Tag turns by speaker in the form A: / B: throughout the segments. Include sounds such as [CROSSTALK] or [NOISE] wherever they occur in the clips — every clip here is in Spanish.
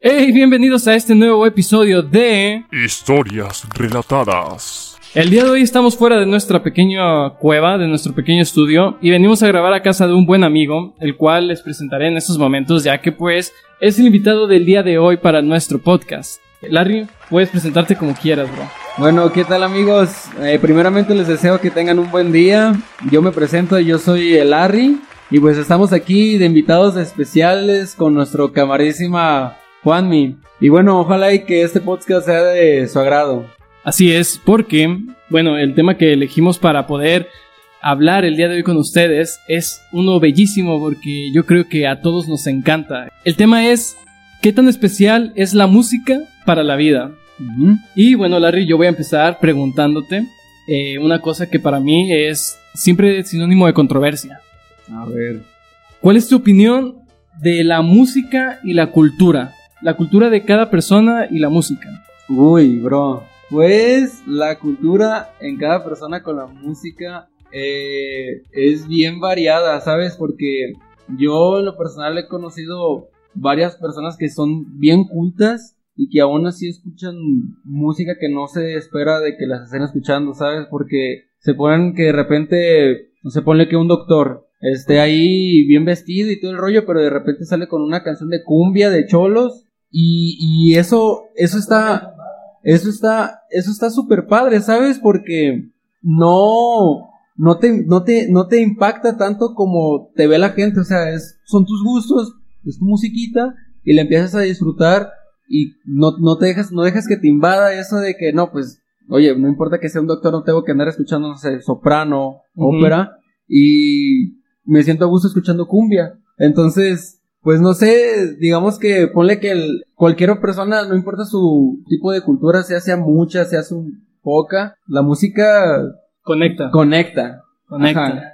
A: Hey, bienvenidos a este nuevo episodio de
B: Historias relatadas.
A: El día de hoy estamos fuera de nuestra pequeña cueva, de nuestro pequeño estudio, y venimos a grabar a casa de un buen amigo, el cual les presentaré en estos momentos, ya que pues es el invitado del día de hoy para nuestro podcast. Larry, puedes presentarte como quieras, bro.
C: Bueno, ¿qué tal amigos? Eh, primeramente les deseo que tengan un buen día. Yo me presento, yo soy el Larry, y pues estamos aquí de invitados especiales con nuestro camarísima Juanmi. Y bueno, ojalá y que este podcast sea de su agrado.
A: Así es, porque, bueno, el tema que elegimos para poder hablar el día de hoy con ustedes es uno bellísimo porque yo creo que a todos nos encanta. El tema es, ¿qué tan especial es la música para la vida? Y bueno, Larry, yo voy a empezar preguntándote eh, una cosa que para mí es siempre sinónimo de controversia.
C: A ver.
A: ¿Cuál es tu opinión de la música y la cultura? La cultura de cada persona y la música.
C: Uy, bro. Pues la cultura en cada persona con la música eh, es bien variada, ¿sabes? Porque yo en lo personal he conocido varias personas que son bien cultas y que aún así escuchan música que no se espera de que las estén escuchando, ¿sabes? Porque se ponen que de repente, se pone que un doctor esté ahí bien vestido y todo el rollo, pero de repente sale con una canción de cumbia, de cholos, y, y eso, eso está, eso está, eso está súper padre, ¿sabes? Porque no, no te, no te, no te impacta tanto como te ve la gente, o sea, es, son tus gustos, es tu musiquita, y la empiezas a disfrutar, y no, no te dejas, no dejas que te invada eso de que, no, pues, oye, no importa que sea un doctor, no tengo que andar escuchando, no sé, soprano, ópera, y me siento a gusto escuchando cumbia. Entonces, pues no sé, digamos que ponle que el, cualquier persona, no importa su tipo de cultura, sea sea mucha, sea su poca, la música
A: Conecta.
C: conecta.
A: Conecta.
C: Ajá,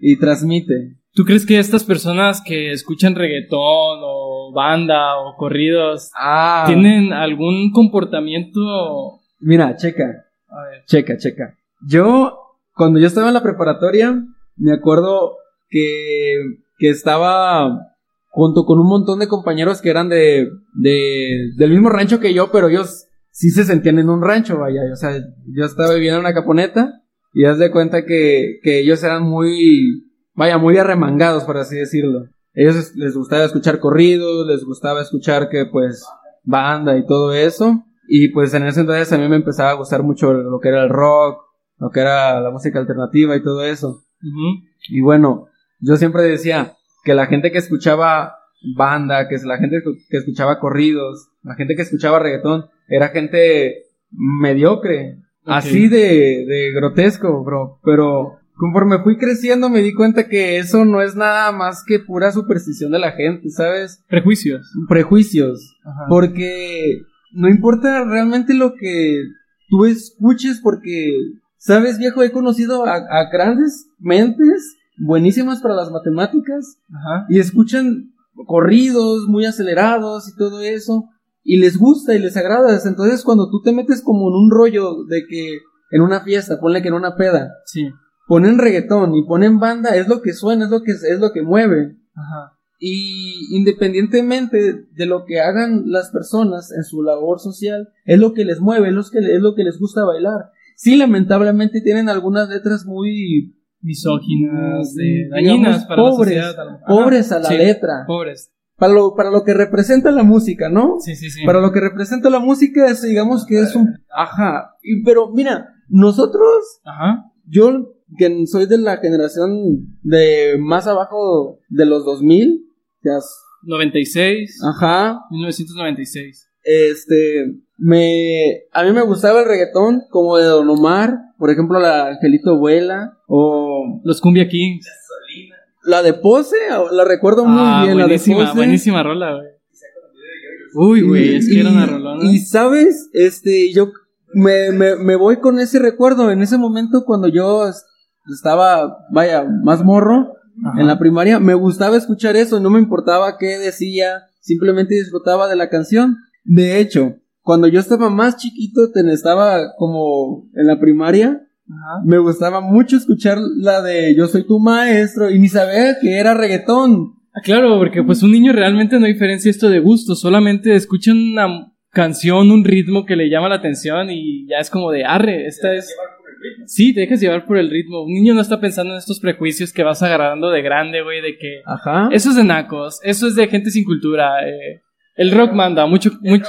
C: y transmite.
A: ¿Tú crees que estas personas que escuchan reggaetón o banda o corridos
C: Ah,
A: tienen algún comportamiento...
C: mira, checa,
A: A ver.
C: checa, checa. Yo, cuando yo estaba en la preparatoria, me acuerdo que, que estaba junto con un montón de compañeros que eran de, de, del mismo rancho que yo, pero ellos sí se sentían en un rancho, vaya. O sea, yo estaba viviendo en una caponeta y haz de cuenta que, que ellos eran muy, vaya, muy arremangados, por así decirlo. Ellos les gustaba escuchar corridos, les gustaba escuchar que, pues, banda y todo eso. Y pues en ese entonces a mí me empezaba a gustar mucho lo que era el rock, lo que era la música alternativa y todo eso.
A: Ujú.
C: Y bueno, yo siempre decía que la gente que escuchaba banda, que es la gente que escuchaba corridos, la gente que escuchaba reggaetón, era gente mediocre, así de, de grotesco, bro. Pero conforme fui creciendo me di cuenta que eso no es nada más que pura superstición de la gente, ¿sabes?
A: Prejuicios.
C: Prejuicios.
A: Ajá.
C: Porque no importa realmente lo que tú escuches, porque, ¿sabes, viejo? He conocido a, a grandes mentes buenísimas para las matemáticas
A: Ajá.
C: y escuchan corridos muy acelerados y todo eso y les gusta y les agrada. Entonces, cuando tú te metes como en un rollo de que en una fiesta, ponle que en una peda,
A: Sí.
C: ponen reggaetón y ponen banda, es lo que suena, es lo que, es lo que mueve.
A: Ajá.
C: Y independientemente de lo que hagan las personas en su labor social, es lo que les mueve, es lo que, es lo que les gusta bailar. Sí, lamentablemente tienen algunas letras muy
A: Misóginas, eh,
C: digamos,
A: dañinas para
C: pobres,
A: la sociedad. a lo- Ajá.
C: pobres a la
A: Sí,
C: letra.
A: Pobres.
C: Para lo, para lo que representa la música, ¿no?
A: Sí, sí, sí.
C: Para lo que representa la música es, digamos que es un... Ajá. Y, pero mira, nosotros,
A: Ajá.
C: yo que soy de la generación de más abajo de los 2000, ya, s-
A: 96.
C: ajá,
A: 1996.
C: Este, me, a mí me gustaba el reggaetón como de Don Omar, por ejemplo la Angelito Vuela, o
A: Los Cumbia Kings.
C: la de Pose, la recuerdo muy
A: Ah,
C: bien, la de
A: buenísima,
C: Pose.
A: buenísima rola, güey. Uy, güey, es que era una rolona.
C: Y sabes, este, yo me, me, me voy con ese recuerdo, en ese momento cuando yo es- estaba, vaya, más morro,
A: Ajá.
C: en la primaria, me gustaba escuchar eso, no me importaba qué decía, simplemente disfrutaba de la canción. De hecho, cuando yo estaba más chiquito, ten- estaba como en la primaria,
A: Ajá.
C: me gustaba mucho escuchar la de Yo soy tu maestro y ni sabía que era reggaetón.
A: Ah, claro, porque pues un niño realmente no diferencia esto de gusto, solamente escucha una canción, un ritmo que le llama la atención y ya es como de arre, esta es... Sí, te dejas llevar por el ritmo. Un niño no está pensando en estos prejuicios que vas agarrando de grande, güey, de que
C: Ajá.
A: eso es de nacos, eso es de gente sin cultura. eh, el rock manda mucho, mucho.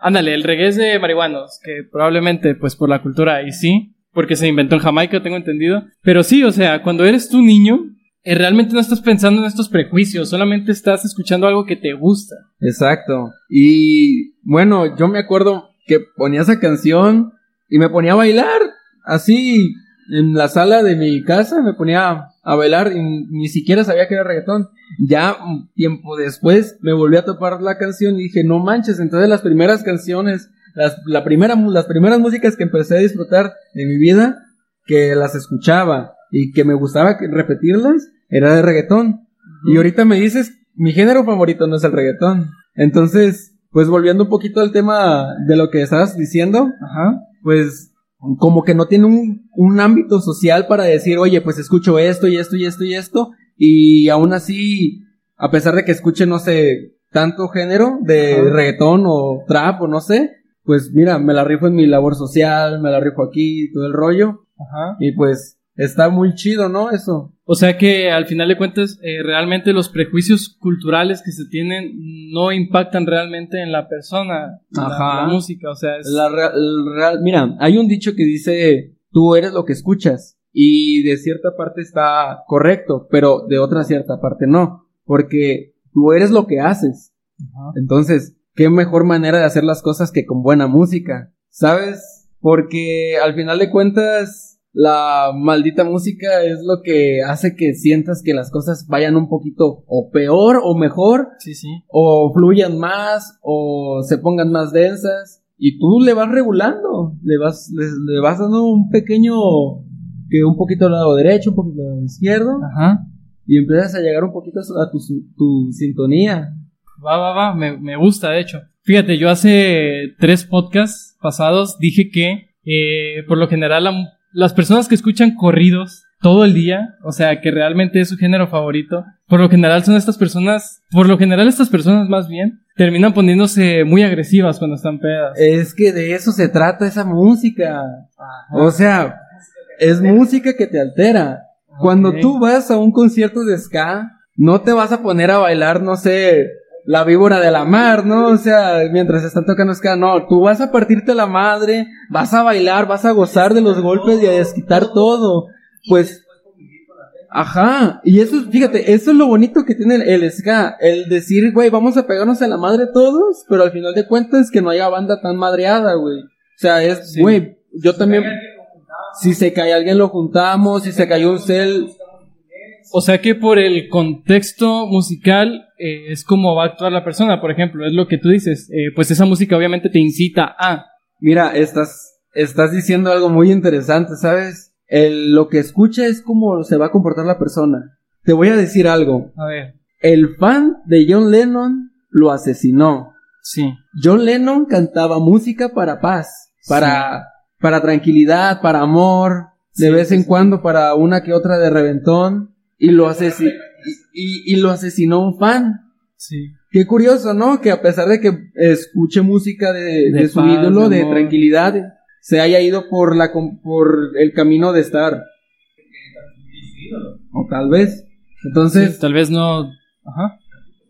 A: Ándale, el reggae de marihuanos, que probablemente, pues por la cultura y sí, porque se inventó en Jamaica, tengo entendido. Pero sí, o sea, cuando eres tú niño, eh, realmente no estás pensando en estos prejuicios, solamente estás escuchando algo que te gusta.
C: Exacto. Y bueno, yo me acuerdo que ponía esa canción y me ponía a bailar así en la sala de mi casa, me ponía a bailar y ni siquiera sabía que era reggaetón. Ya un tiempo después me volví a topar la canción y dije, no manches, entonces las primeras canciones, las, la primera, las primeras músicas que empecé a disfrutar de mi vida, que las escuchaba y que me gustaba repetirlas, era de reggaetón. Y ahorita me dices, mi género favorito no es el reggaetón. Entonces, pues volviendo un poquito al tema de lo que estabas diciendo,
A: Ajá.
C: pues como que no tiene un, un ámbito social para decir, oye, pues escucho esto y esto y esto y esto, y aún así, a pesar de que escuche, no sé, tanto género de
A: Ajá.
C: reggaetón o trap o no sé, pues mira, me la rifo en mi labor social, me la rifo aquí, todo el rollo,
A: Ajá.
C: y pues está muy chido, ¿no? Eso.
A: O sea que al final de cuentas, eh, realmente los prejuicios culturales que se tienen no impactan realmente en la persona, en la-
C: Ajá.
A: la, música. O sea, es,
C: La rea- el real- mira, hay un dicho que dice, tú eres lo que escuchas. Y de cierta parte está correcto, pero de otra cierta parte no. Porque tú eres lo que haces.
A: Ajá.
C: Entonces, qué mejor manera de hacer las cosas que con buena música. ¿Sabes? Porque al final de cuentas, la maldita música es lo que hace que sientas que las cosas vayan un poquito o peor o mejor
A: Sí, sí.
C: o fluyan más o se pongan más densas y tú le vas regulando, le vas le, le vas dando un pequeño que un poquito al lado derecho, un poquito al lado izquierdo
A: Ajá.
C: y empiezas a llegar un poquito a tu, tu sintonía.
A: Va, va, va, me, me gusta, de hecho. Fíjate, yo hace tres podcasts pasados dije que, eh, por lo general, la- las personas que escuchan corridos todo el día, o sea, que realmente es su género favorito, por lo general son estas personas, por lo general estas personas más bien, terminan poniéndose muy agresivas cuando están pedas.
C: Es que de eso se trata esa música. O sea, es música que te altera. Cuando tú vas a un concierto de ska, no te vas a poner a bailar, no sé, la víbora de la mar, ¿no? O sea, mientras están tocando ska, no, tú vas a partirte la madre, vas a bailar, vas a gozar de los golpes y a desquitar todo. Pues, ajá, y eso, fíjate, eso es lo bonito que tiene el, el ska, el decir, güey, vamos a pegarnos a la madre todos, pero al final de cuentas que no haya banda tan madreada, güey. O sea, es,
A: Sí.
C: güey, yo también, si se cae alguien lo juntamos, si se cayó un cel,
A: O sea que por el contexto musical eh, es como va a actuar la persona, por ejemplo, es lo que tú dices, eh, pues esa música obviamente te incita a...
C: Mira, estás, estás diciendo algo muy interesante, ¿sabes? El- lo que escucha es cómo se va a comportar la persona. Te voy a decir algo.
A: A ver,
C: El fan de John Lennon lo asesinó.
A: sí.
C: John Lennon cantaba música para paz, para, para tranquilidad, para amor, de
A: Sí,
C: vez en
A: sí.
C: cuando para una que otra de reventón, y lo, asesi- y, y- y lo asesinó un fan.
A: Sí.
C: Qué curioso, ¿no? Que a pesar de que escuche música de,
A: De
C: de su
A: paz,
C: ídolo,
A: de
C: tranquilidad, se haya ido por la por el camino de estar. O tal vez. Entonces,
A: Sí, tal vez no. Ajá.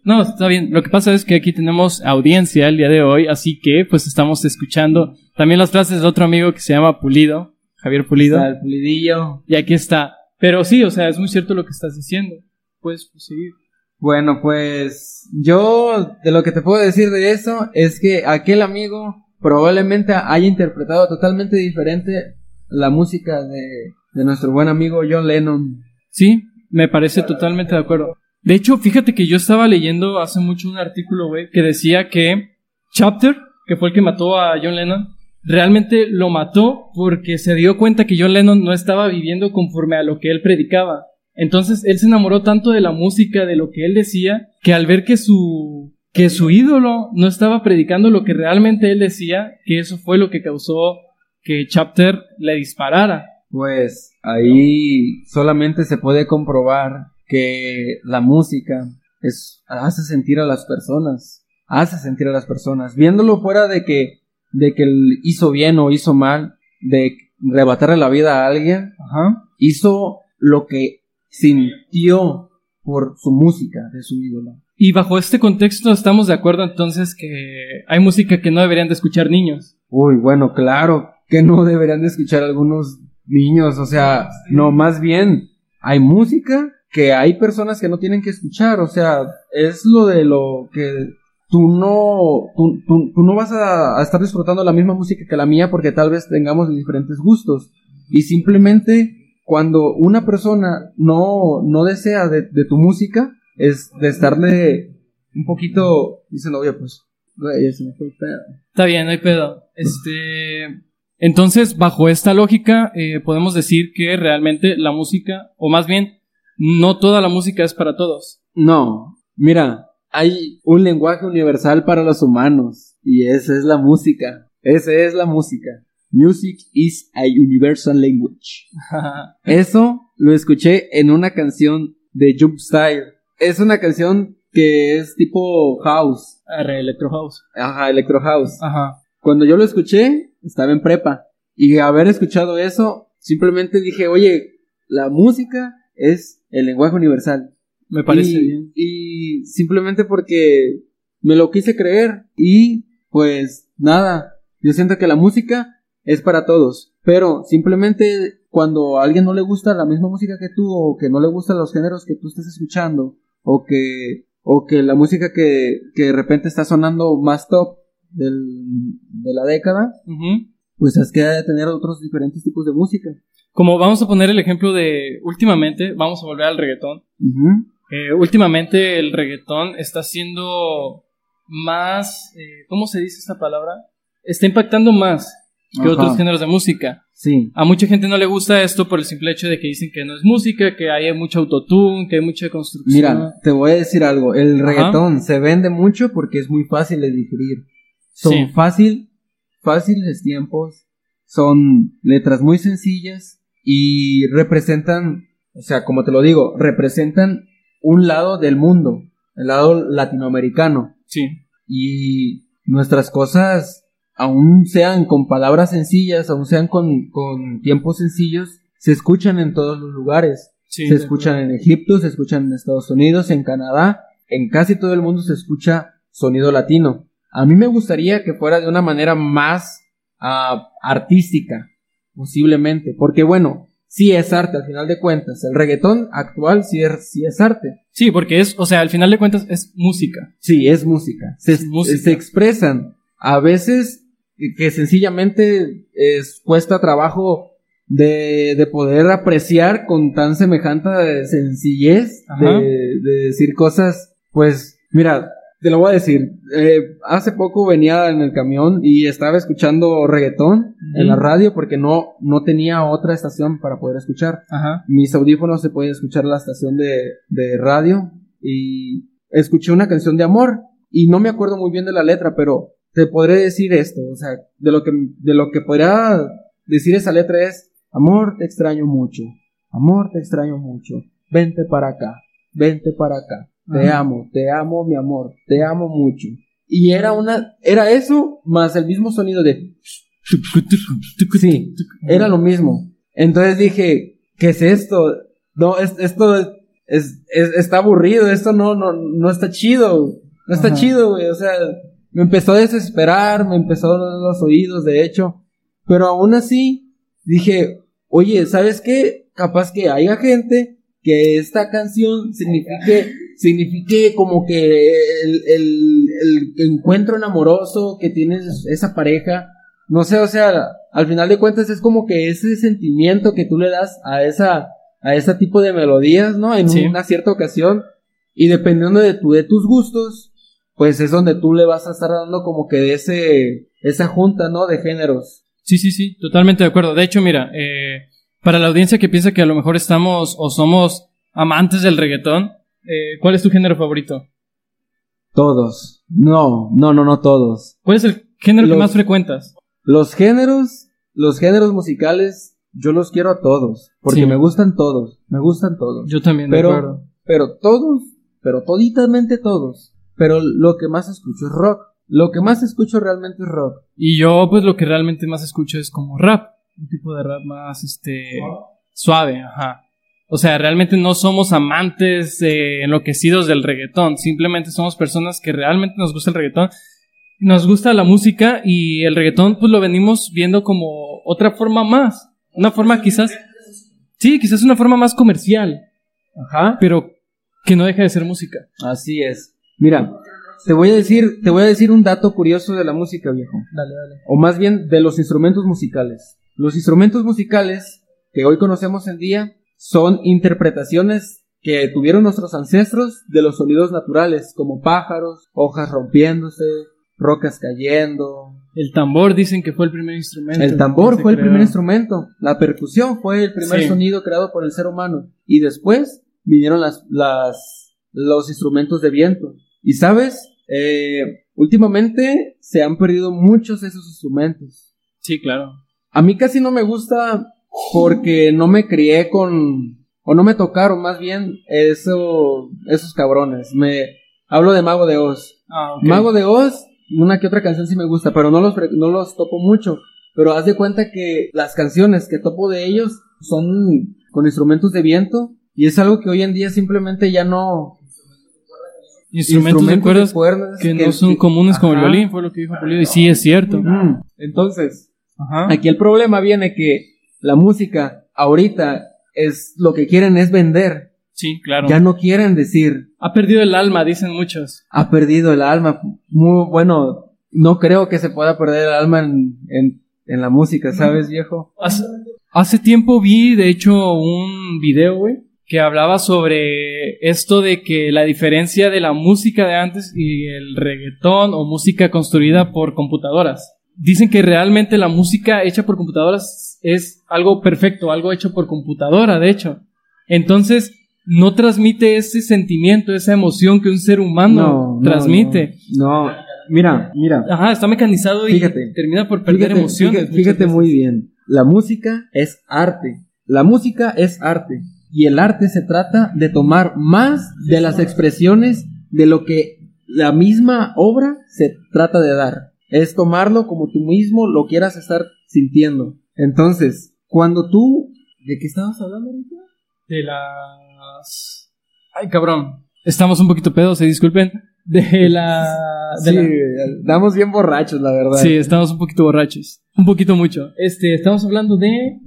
A: No, está bien. Lo que pasa es que aquí tenemos audiencia el día de hoy, así que pues estamos escuchando también las frases de otro amigo que se llama Pulido, Javier Pulido.
C: está el pulidillo.
A: Y aquí está. Pero sí, o sea, es muy cierto lo que estás diciendo. Puedes proseguir.
C: Bueno, pues yo de lo que te puedo decir de eso es que aquel amigo probablemente haya interpretado totalmente diferente la música de, de nuestro buen amigo John Lennon.
A: Sí, me parece totalmente de acuerdo. De hecho, fíjate que yo estaba leyendo hace mucho un artículo, güey, que decía que Chapter, que fue el que mató a John Lennon, realmente lo mató porque se dio cuenta que John Lennon no estaba viviendo conforme a lo que él predicaba. Entonces él se enamoró tanto de la música, de lo que él decía, que al ver que su que su ídolo no estaba predicando lo que realmente él decía, que eso fue lo que causó que Chapter le disparara.
C: Pues ahí solamente se puede comprobar que la música es, hace sentir a las personas, hace sentir a las personas, viéndolo fuera de que, de que él hizo bien o hizo mal, de arrebatarle la vida a alguien,
A: Ajá.
C: hizo lo que sintió por su música de su ídolo.
A: Y bajo este contexto estamos de acuerdo entonces que hay música que no deberían de escuchar niños.
C: Uy, bueno, claro que no deberían de escuchar algunos niños, o sea, no, más bien hay música que hay personas que no tienen que escuchar, o sea, es lo de lo que tú no, tú, tú- tú no vas a, a estar disfrutando la misma música que la mía porque tal vez tengamos diferentes gustos y simplemente cuando una persona no, no desea de, de tu música es de estarle un poquito diciendo, oye, pues, ya se me fue el pedo".
A: Está bien, no hay pedo. Este. Entonces, bajo esta lógica, eh, podemos decir que realmente la música, o más bien, no toda la música es para todos.
C: No, mira, hay un lenguaje universal para los humanos y esa es la música. Esa es la música. Music is a universal language. [LAUGHS] Eso lo escuché en una canción de Jump Style. Es una canción que es tipo house,
A: Arre, Electro House.
C: ajá, electro house.
A: Ajá.
C: Cuando yo lo escuché, estaba en prepa. Y haber escuchado eso, simplemente dije, oye, la música es el lenguaje universal.
A: Me parece
C: y,
A: bien.
C: y simplemente porque me lo quise creer y pues nada, yo siento que la música es para todos, pero simplemente cuando a alguien no le gusta la misma música que tú o que no le gustan los géneros que tú estás escuchando o que o que la música que, que de repente está sonando más top del- de la década, pues es que hay de tener otros diferentes tipos de música.
A: Como vamos a poner el ejemplo de últimamente, vamos a volver al reggaetón. Eh, últimamente el reggaetón está siendo más, eh, ¿cómo se dice esta palabra? Está impactando más que
C: Ajá.
A: otros géneros de música.
C: Sí.
A: A mucha gente no le gusta esto por el simple hecho de que dicen que no es música, que hay mucho autotune, que hay mucha construcción.
C: Mira, te voy a decir algo. El
A: Ajá.
C: reggaetón se vende mucho porque es muy fácil de digerir. Son
A: Sí.
C: fácil, fáciles tiempos, son letras muy sencillas y representan, o sea, como te lo digo, representan un lado del mundo, el lado latinoamericano.
A: sí,
C: Y nuestras cosas, aún sean con palabras sencillas, aún sean con, con tiempos sencillos, se escuchan en todos los lugares.
A: sí.
C: Se escuchan en Egipto, se escuchan en Estados Unidos, en Canadá, en casi todo el mundo se escucha sonido latino. A mí me gustaría que fuera de una manera más ah, artística, posiblemente, porque bueno, sí es arte al final de cuentas. El reggaetón actual sí es, sí es arte.
A: Sí, porque es, o sea, al final de cuentas es música.
C: Sí, es música. Se,
A: Es música.
C: se expresan. A veces que que sencillamente es, cuesta trabajo de, de poder apreciar con tan semejante sencillez de, de decir cosas. Pues, mira, te lo voy a decir. Eh, hace poco venía en el camión y estaba escuchando reggaetón en la radio porque no, no tenía otra estación para poder escuchar.
A: Ajá.
C: mis audífonos se podía escuchar la estación de, de radio y escuché una canción de amor y no me acuerdo muy bien de la letra, pero te podré decir esto, o sea, de lo que, de lo que podría decir esa letra es, amor, te extraño mucho, amor, te extraño mucho, vente para acá, vente para acá, te
A: Ajá.
C: amo, te amo, mi amor, te amo mucho. Y era una, era eso más el mismo sonido de, sí, era lo mismo. Entonces dije, ¿qué es esto? No, es- esto es, es- es- está aburrido, esto no, no, no está chido, no está
A: Ajá.
C: chido, güey, o sea, me empezó a desesperar, me empezó a doler los oídos, de hecho, pero aún así dije, oye, ¿sabes qué? Capaz que haya gente que esta canción signifique, signifique como que el, el, el encuentro en amoroso que tienes esa pareja, no sé, o sea, al final de cuentas es como que ese sentimiento que tú le das a esa, a ese tipo de melodías, ¿no? En
A: Sí.
C: una cierta ocasión, y dependiendo de tu, de tus gustos, pues es donde tú le vas a estar dando como que de ese, esa junta, ¿no? De géneros.
A: Sí, sí, sí, totalmente de acuerdo. De hecho, mira, eh, para la audiencia que piensa que a lo mejor estamos o somos amantes del reggaetón, eh, ¿cuál es tu género favorito?
C: Todos. No, no, no, no todos.
A: ¿Cuál es el género
C: Los-
A: que más frecuentas?
C: Los géneros, los géneros musicales, yo los quiero a todos, porque
A: Sí.
C: me gustan todos, me gustan todos.
A: Yo también, de
C: pero,
A: acuerdo.
C: pero todos, pero toditamente todos. Pero lo que más escucho es rock. Lo que más escucho realmente es rock.
A: Y yo, pues lo que realmente más escucho es como rap. Un tipo de rap más, este, suave, ajá. O sea, realmente no somos amantes eh, enloquecidos del reggaetón. Simplemente somos personas que realmente nos gusta el reggaetón. Nos gusta la música y el reggaetón, pues lo venimos viendo como otra forma más. Una forma quizás. Sí, quizás una forma más comercial.
C: Ajá.
A: Pero que no deja de ser música.
C: Así es. Mira, te voy a decir, te voy a decir un dato curioso de la música, viejo.
A: Dale, dale.
C: O más bien de los instrumentos musicales. Los instrumentos musicales que hoy conocemos en día son interpretaciones que tuvieron nuestros ancestros de los sonidos naturales, como pájaros, hojas rompiéndose, rocas cayendo.
A: El tambor dicen que fue el primer instrumento.
C: El tambor fue el primer instrumento. La percusión fue el primer
A: Sí.
C: sonido creado por el ser humano. Y después vinieron las, las, los instrumentos de viento. Y sabes, Eh, últimamente se han perdido muchos de esos instrumentos.
A: Sí, claro.
C: A mí casi no me gusta porque no me crié con, o no me tocaron más bien eso, esos cabrones. Me hablo de Mago de Oz.
A: Ah.
C: Mago de Oz, una que otra canción sí me gusta, pero no los, no los topo mucho. Pero haz de cuenta que las canciones que topo de ellos son con instrumentos de viento y es algo que hoy en día simplemente ya no...
A: Instrumentos, de cuerdas
C: cuerdas
A: que no son comunes como el violín, fue lo que dijo Pulido, y sí es cierto.
C: Entonces,
A: Ajá.
C: Aquí el problema viene que la música ahorita es lo que quieren es vender.
A: Sí, claro.
C: Ya no quieren decir
A: Ha perdido el alma, dicen muchos.
C: ha perdido el alma. Muy bueno, no creo que se pueda perder el alma en, en, en la música, ¿sabes, viejo?
A: Hace, hace tiempo vi, de hecho, un video, güey, que hablaba sobre esto de que la diferencia de la música de antes y el reggaetón o música construida por computadoras. Dicen que realmente la música hecha por computadoras es algo perfecto, algo hecho por computadora, de hecho. Entonces, no transmite ese sentimiento, esa emoción que un ser humano transmite.
C: No, no. mira, mira.
A: Ajá, está mecanizado y termina por perder
C: Fíjate,
A: emociones.
C: fíjate, fíjate muy bien. La música es arte. La música es arte. Y el arte se trata de tomar más de las expresiones de lo que la misma obra se trata de dar. Es tomarlo como tú mismo lo quieras estar sintiendo. Entonces, cuando tú... ¿De qué estabas hablando ahorita?
A: de las... Ay, cabrón. Estamos un poquito pedos, se disculpen. [LAUGHS] De la... de
C: Sí,
A: la-
C: estamos bien borrachos, la verdad.
A: Sí, estamos un poquito borrachos. Un poquito mucho. Este, estamos hablando de...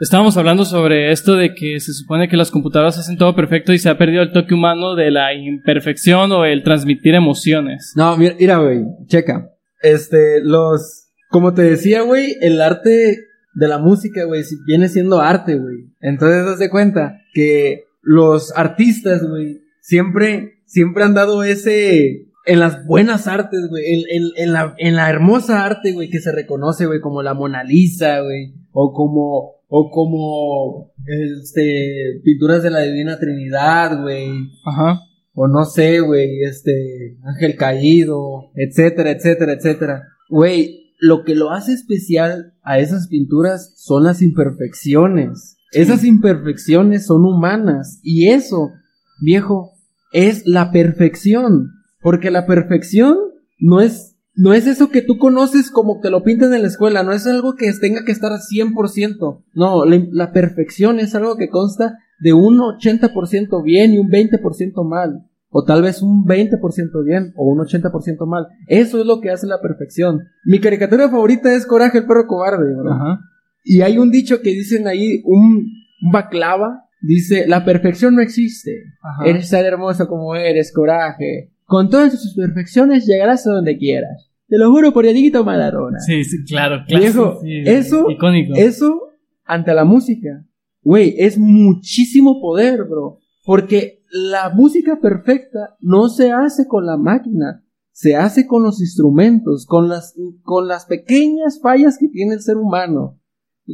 A: Estábamos hablando sobre esto de que se supone que las computadoras hacen todo perfecto y se ha perdido el toque humano de la imperfección o el transmitir emociones.
C: No, mira, mira, güey, checa. Este, los, como te decía, güey, el arte de la música, güey, viene siendo arte, güey. Entonces, haz de cuenta que los artistas, güey, siempre, siempre han dado ese, en las buenas artes, güey, en, en- en la, en la hermosa arte, güey, que se reconoce, güey, como la Mona Lisa, güey, o como, o como, este, pinturas de la Divina Trinidad, güey,
A: Ajá.
C: o no sé, güey, este, Ángel Caído, etcétera, etcétera, etcétera. Güey, lo que lo hace especial a esas pinturas son las imperfecciones. Esas imperfecciones son humanas y eso, viejo, es la perfección. Porque la perfección no es no es eso que tú conoces como te lo pintan en la escuela, no es algo que tenga que estar 100%. No, la, la perfección es algo que consta de un 80% bien y un 20% mal. O tal vez un 20% bien o un 80% mal. Eso es lo que hace la perfección. Mi caricatura favorita es Coraje el perro cobarde, bro.
A: Ajá.
C: Y hay un dicho que dicen ahí, un, un baclava, dice, la perfección no existe.
A: Ajá.
C: Eres tan hermoso como eres, coraje. Con todas sus perfecciones llegarás a donde quieras. Te lo juro por Dieguito Maradona.
A: Sí, sí, claro, claro.
C: Viejo,
A: sí,
C: eso-
A: Icónico.
C: Eso, ante la música, güey, es muchísimo poder, bro. Porque la música perfecta no se hace con la máquina, se hace con los instrumentos, con las, con las pequeñas fallas que tiene el ser humano,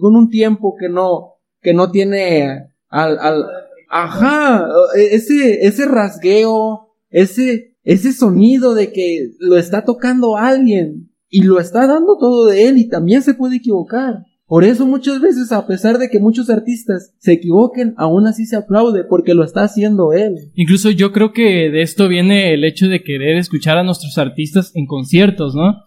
C: con un tiempo que no, que no tiene al, al, ajá, ese, ese rasgueo, ese, ese sonido de que lo está tocando alguien y lo está dando todo de él y también se puede equivocar. Por eso muchas veces, a pesar de que muchos artistas se equivoquen, aún así se aplaude porque lo está haciendo él.
A: Incluso yo creo que de esto viene el hecho de querer escuchar a nuestros artistas en conciertos, ¿no?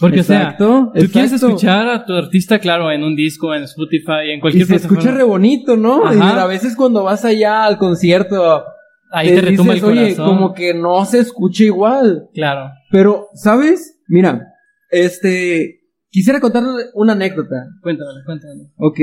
A: Porque,
C: Exacto,
A: o sea, tú quieres
C: exacto.
A: escuchar a tu artista, claro, en un disco, en Spotify, en
C: Y
A: cualquier
C: se escucha re bonito, ¿no? Y a veces cuando vas allá al concierto,
A: Ahí te, retoma el
C: dices, Oye,
A: corazón.
C: como que no se escucha igual.
A: Claro.
C: Pero, ¿sabes? Mira, este, quisiera contar una anécdota.
A: Cuéntamelo, cuéntamelo.
C: Ok,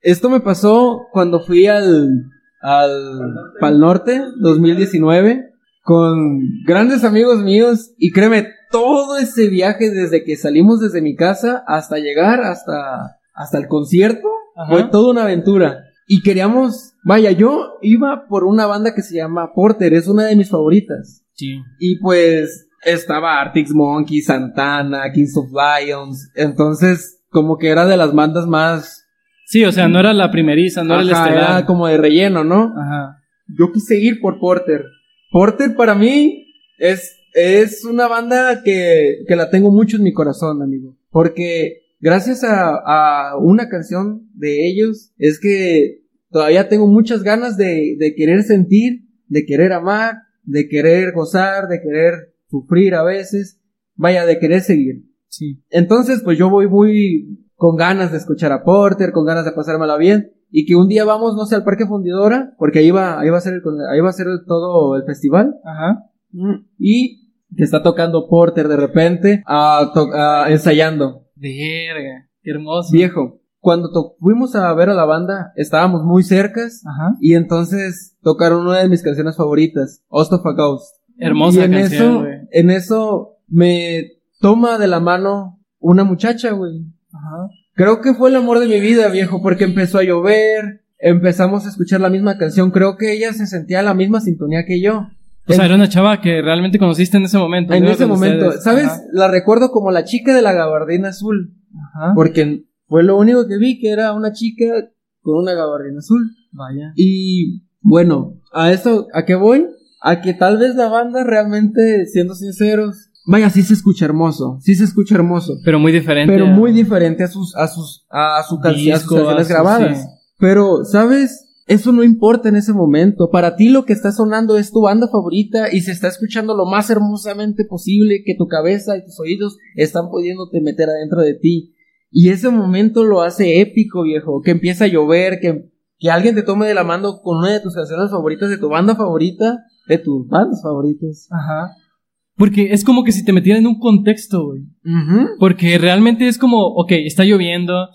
C: esto me pasó cuando fui al, al Pal Norte 2019 con grandes amigos míos y créeme, todo ese viaje desde que salimos desde mi casa hasta llegar hasta, hasta el concierto
A: Ajá.
C: fue toda una aventura. Y queríamos, vaya, yo iba por una banda que se llama Porter, es una de mis favoritas.
A: Sí.
C: Y pues estaba Arctic Monkey, Santana, Kings of Lions. Entonces, como que era de las bandas más.
A: Sí, o sea, no era la primeriza, no era el
C: Ajá,
A: estelar.
C: era como de relleno, ¿no?
A: Ajá.
C: Yo quise ir por Porter. Porter para mí es, es una banda que, que la tengo mucho en mi corazón, amigo. Porque gracias a, a una canción de ellos es que todavía tengo muchas ganas de, de querer sentir, de querer amar, de querer gozar, de querer sufrir a veces. Vaya, de querer seguir.
A: Sí.
C: Entonces, pues yo voy muy con ganas de escuchar a Porter, con ganas de pasármela bien. Y que un día vamos, no sé, al Parque Fundidora, porque ahí va, ahí va a ser el, ahí va a ser todo el festival.
A: Ajá.
C: Y que está tocando Porter de repente, a to- a- ensayando.
A: Verga. Qué hermoso.
C: Viejo, cuando fuimos a ver a la banda, estábamos muy cercas.
A: Ajá.
C: Y entonces tocaron una de mis canciones favoritas, Host of a Ghost.
A: Hermosa
C: y en
A: canción,
C: eso,
A: güey.
C: en eso me toma de la mano una muchacha, güey.
A: Ajá.
C: Creo que fue el amor de mi vida, viejo, porque empezó a llover, empezamos a escuchar la misma canción, creo que ella se sentía en la misma sintonía que yo.
A: O sea,
C: En-
A: era una chava que realmente conociste en ese momento.
C: en ese momento,
A: ustedes.
C: ¿sabes?
A: Ajá.
C: La recuerdo como la chica de la gabardina azul,
A: Ajá.
C: porque fue lo único que vi, que era una chica con una gabardina azul.
A: Vaya.
C: Y bueno, a eso, ¿a qué voy? A que tal vez la banda realmente, siendo sinceros, vaya, sí se escucha hermoso, sí se escucha hermoso.
A: Pero muy diferente.
C: pero
A: a-
C: muy diferente a sus a sus a su can- a sus canciones
A: a su-
C: grabadas.
A: sí.
C: Pero sabes, eso no importa en ese momento. Para ti lo que está sonando es tu banda favorita y se está escuchando lo más hermosamente posible que tu cabeza y tus oídos están pudiéndote meter adentro de ti. Y ese momento lo hace épico, viejo. Que empieza a llover, que, que alguien te tome de la mano con una de tus canciones favoritas, de tu banda favorita, de tus bandas favoritas.
A: Ajá. Porque es como que si te metieran en un contexto, güey.
C: Ujú.
A: Porque realmente es como, ok, está lloviendo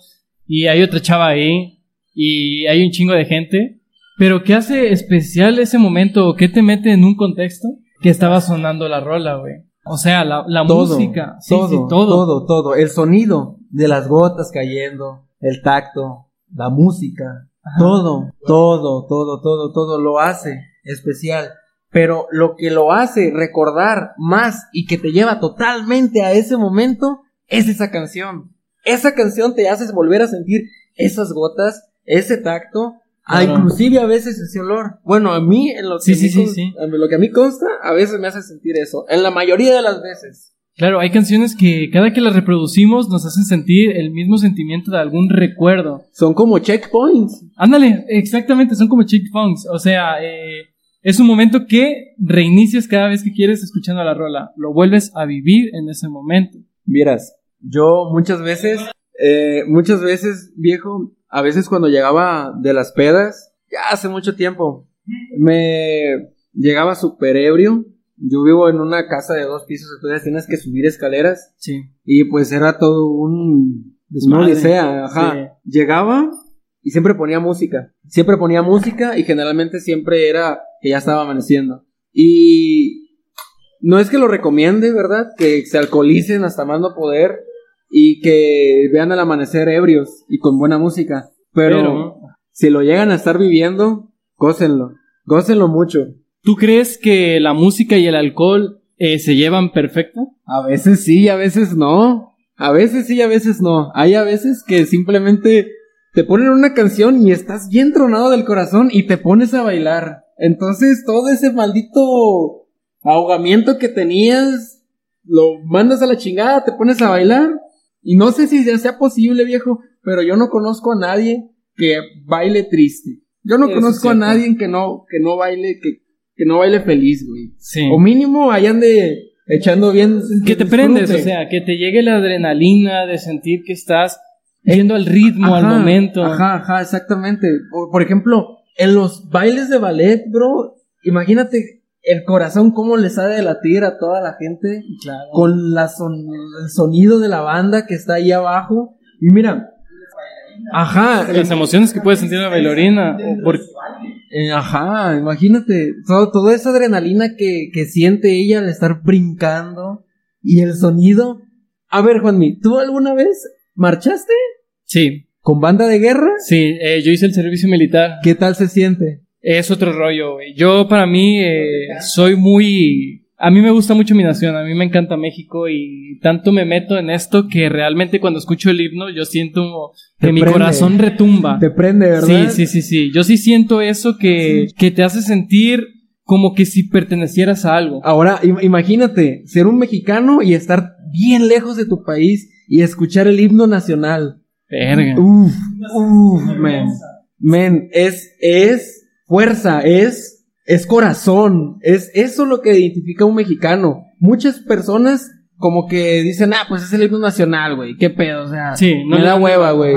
A: y hay otra chava ahí y hay un chingo de gente. Pero ¿qué hace especial ese momento? ¿Qué te mete en un contexto? Que estaba sonando la rola, güey. O sea, la, la
C: todo,
A: música. Sí,
C: todo,
A: sí, todo.
C: todo, todo. El sonido de las gotas cayendo, el tacto, la música,
A: Ajá.
C: todo, todo, todo, todo, todo lo hace especial. Pero lo que lo hace recordar más y que te lleva totalmente a ese momento es esa canción. Esa canción te hace volver a sentir esas gotas, ese tacto, a inclusive a veces ese olor. Bueno, a mí, en lo que,
A: Sí,
C: a mí- lo que a mí consta, a veces me hace sentir eso. En la mayoría de las veces.
A: Claro, hay canciones que cada que las reproducimos nos hacen sentir el mismo sentimiento de algún recuerdo.
C: Son como checkpoints.
A: Ándale, exactamente, son como checkpoints. O sea, eh, es un momento que reinicias cada vez que quieres escuchando la rola. Lo vuelves a vivir en ese momento.
C: Vieras, yo muchas veces, eh, muchas veces, viejo, a veces cuando llegaba de las pedas, ya hace mucho tiempo, me llegaba súper ebrio. Yo vivo en una casa de dos pisos, entonces tienes que subir escaleras
A: Sí.
C: y pues era todo un...
A: Desmadre.
C: Una odisea, ajá. Llegaba y siempre ponía música. Siempre ponía música y generalmente siempre era que ya estaba amaneciendo. Y no es que lo recomiende, ¿verdad? Que se alcoholicen hasta más no poder y que vean el amanecer ebrios y con buena música. Pero,
A: Pero,
C: si lo llegan a estar viviendo, gócenlo. Gócenlo mucho.
A: ¿tú crees que la música y el alcohol eh, se llevan perfecto?
C: A veces sí, a veces no. A veces sí, a veces no. Hay a veces que simplemente te ponen una canción y estás bien tronado del corazón y te pones a bailar. Entonces todo ese maldito ahogamiento que tenías, lo mandas a la chingada, te pones a bailar. Y no sé si ya sea posible, viejo, pero yo no conozco a nadie que baile triste. Yo no
A: Eso
C: conozco a nadie que no, que no baile, que, que no baile feliz, güey.
A: Sí.
C: O mínimo ahí ande echando bien.
A: Que te
C: disfrute.
A: prendes, o sea, que te llegue la adrenalina de sentir que estás yendo al ritmo, al momento.
C: Ajá, ajá, exactamente. Por, por ejemplo, en los bailes de ballet, bro, imagínate el corazón cómo le sale de latir a toda la gente
A: Claro.
C: con la son- el sonido de la banda que está ahí abajo. Y mira, ajá,
A: Las emociones que puede sentir la bailarina.
C: eh, ajá, imagínate, todo, toda esa adrenalina que, que siente ella al estar brincando y el sonido. A ver, Juanmi, ¿tú alguna vez marchaste
A: Sí,
C: con banda de guerra?
A: sí, eh, yo hice el servicio militar.
C: ¿Qué tal se siente?
A: Es otro rollo, güey. Yo, para mí, eh, soy muy... A mí me gusta mucho mi nación, a mí me encanta México y tanto me meto en esto que realmente cuando escucho el himno yo siento que
C: Te
A: mi
C: prende.
A: corazón retumba.
C: Te prende, ¿verdad?
A: Sí, sí, sí, sí. Yo sí siento eso que, que te hace sentir como que si pertenecieras a algo.
C: Ahora, im- imagínate ser un mexicano y estar bien lejos de tu país y escuchar el himno nacional.
A: Verga.
C: Uf, uf, men. Men, es, es fuerza, es, es corazón, es eso lo que identifica a un mexicano. Muchas personas como que dicen, ah, pues es el himno nacional, güey, qué pedo, o sea,
A: Sí, no
C: me da hueva, güey.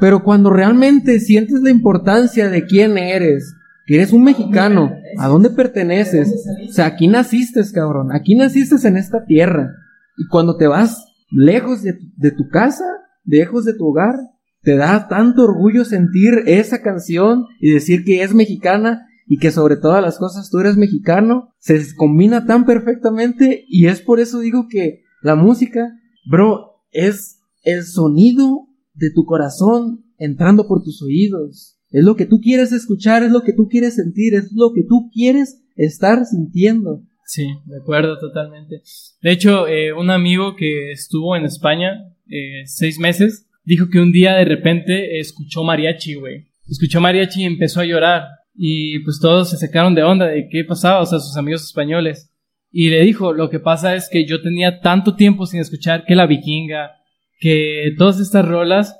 C: Pero cuando realmente sientes la importancia de quién eres, que eres un mexicano, a dónde perteneces, o sea, aquí naciste, cabrón, aquí naciste en esta tierra. Y cuando te vas lejos de, de tu casa, lejos de tu hogar, te da tanto orgullo sentir esa canción y decir que es mexicana y que sobre todas las cosas tú eres mexicano, se combina tan perfectamente y es por eso digo que la música, bro, es el sonido de tu corazón entrando por tus oídos. Es lo que tú quieres escuchar, es lo que tú quieres sentir, es lo que tú quieres estar sintiendo.
A: Sí, de acuerdo, totalmente. De hecho, eh, un amigo que estuvo en España eh, seis meses dijo que un día de repente escuchó mariachi, güey. Escuchó mariachi y empezó a llorar. Y pues todos se sacaron de onda de qué pasaba, o sea, sus amigos españoles. Y le dijo, lo que pasa es que yo tenía tanto tiempo sin escuchar que la vikinga, que todas estas rolas,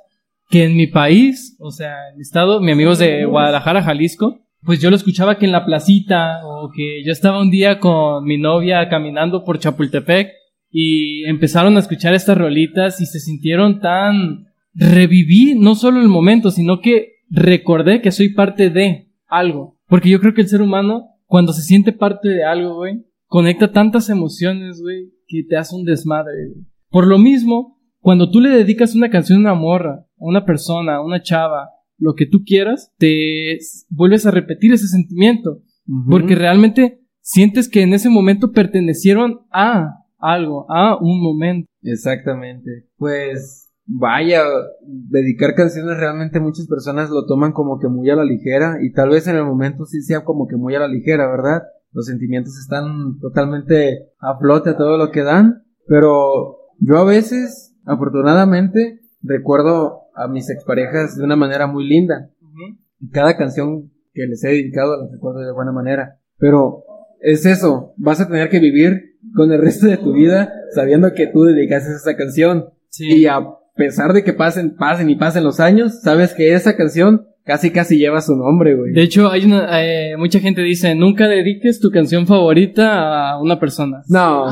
A: que en mi país, o sea, en mi estado, mi amigo es de Guadalajara, Jalisco, pues yo lo escuchaba que en la placita o que yo estaba un día con mi novia caminando por Chapultepec y empezaron a escuchar estas rolitas y se sintieron tan reviví no solo el momento, sino que recordé que soy parte de algo, porque yo creo que el ser humano cuando se siente parte de algo, güey, conecta tantas emociones, güey, que te hace un desmadre, güey. Por lo mismo, cuando tú le dedicas una canción a una morra, a una persona, a una chava, lo que tú quieras, te vuelves a repetir ese sentimiento. Porque realmente sientes que en ese momento pertenecieron a algo, a un momento.
C: Exactamente. Pues vaya, dedicar canciones realmente muchas personas lo toman como que muy a la ligera y tal vez en el momento sí sea como que muy a la ligera, ¿verdad? Los sentimientos están totalmente a flote a todo lo que dan, pero yo a veces, afortunadamente, recuerdo a mis exparejas de una manera muy linda. Y cada canción que les he dedicado la recuerdo de buena manera. Pero es eso, vas a tener que vivir con el resto de tu vida sabiendo que tú dedicaste esa canción. Y a pesar de que pasen, pasen y pasen los años, sabes que esa canción casi casi lleva su nombre, güey.
A: De hecho, hay una, eh, mucha gente dice, nunca dediques tu canción favorita a una persona.
C: No,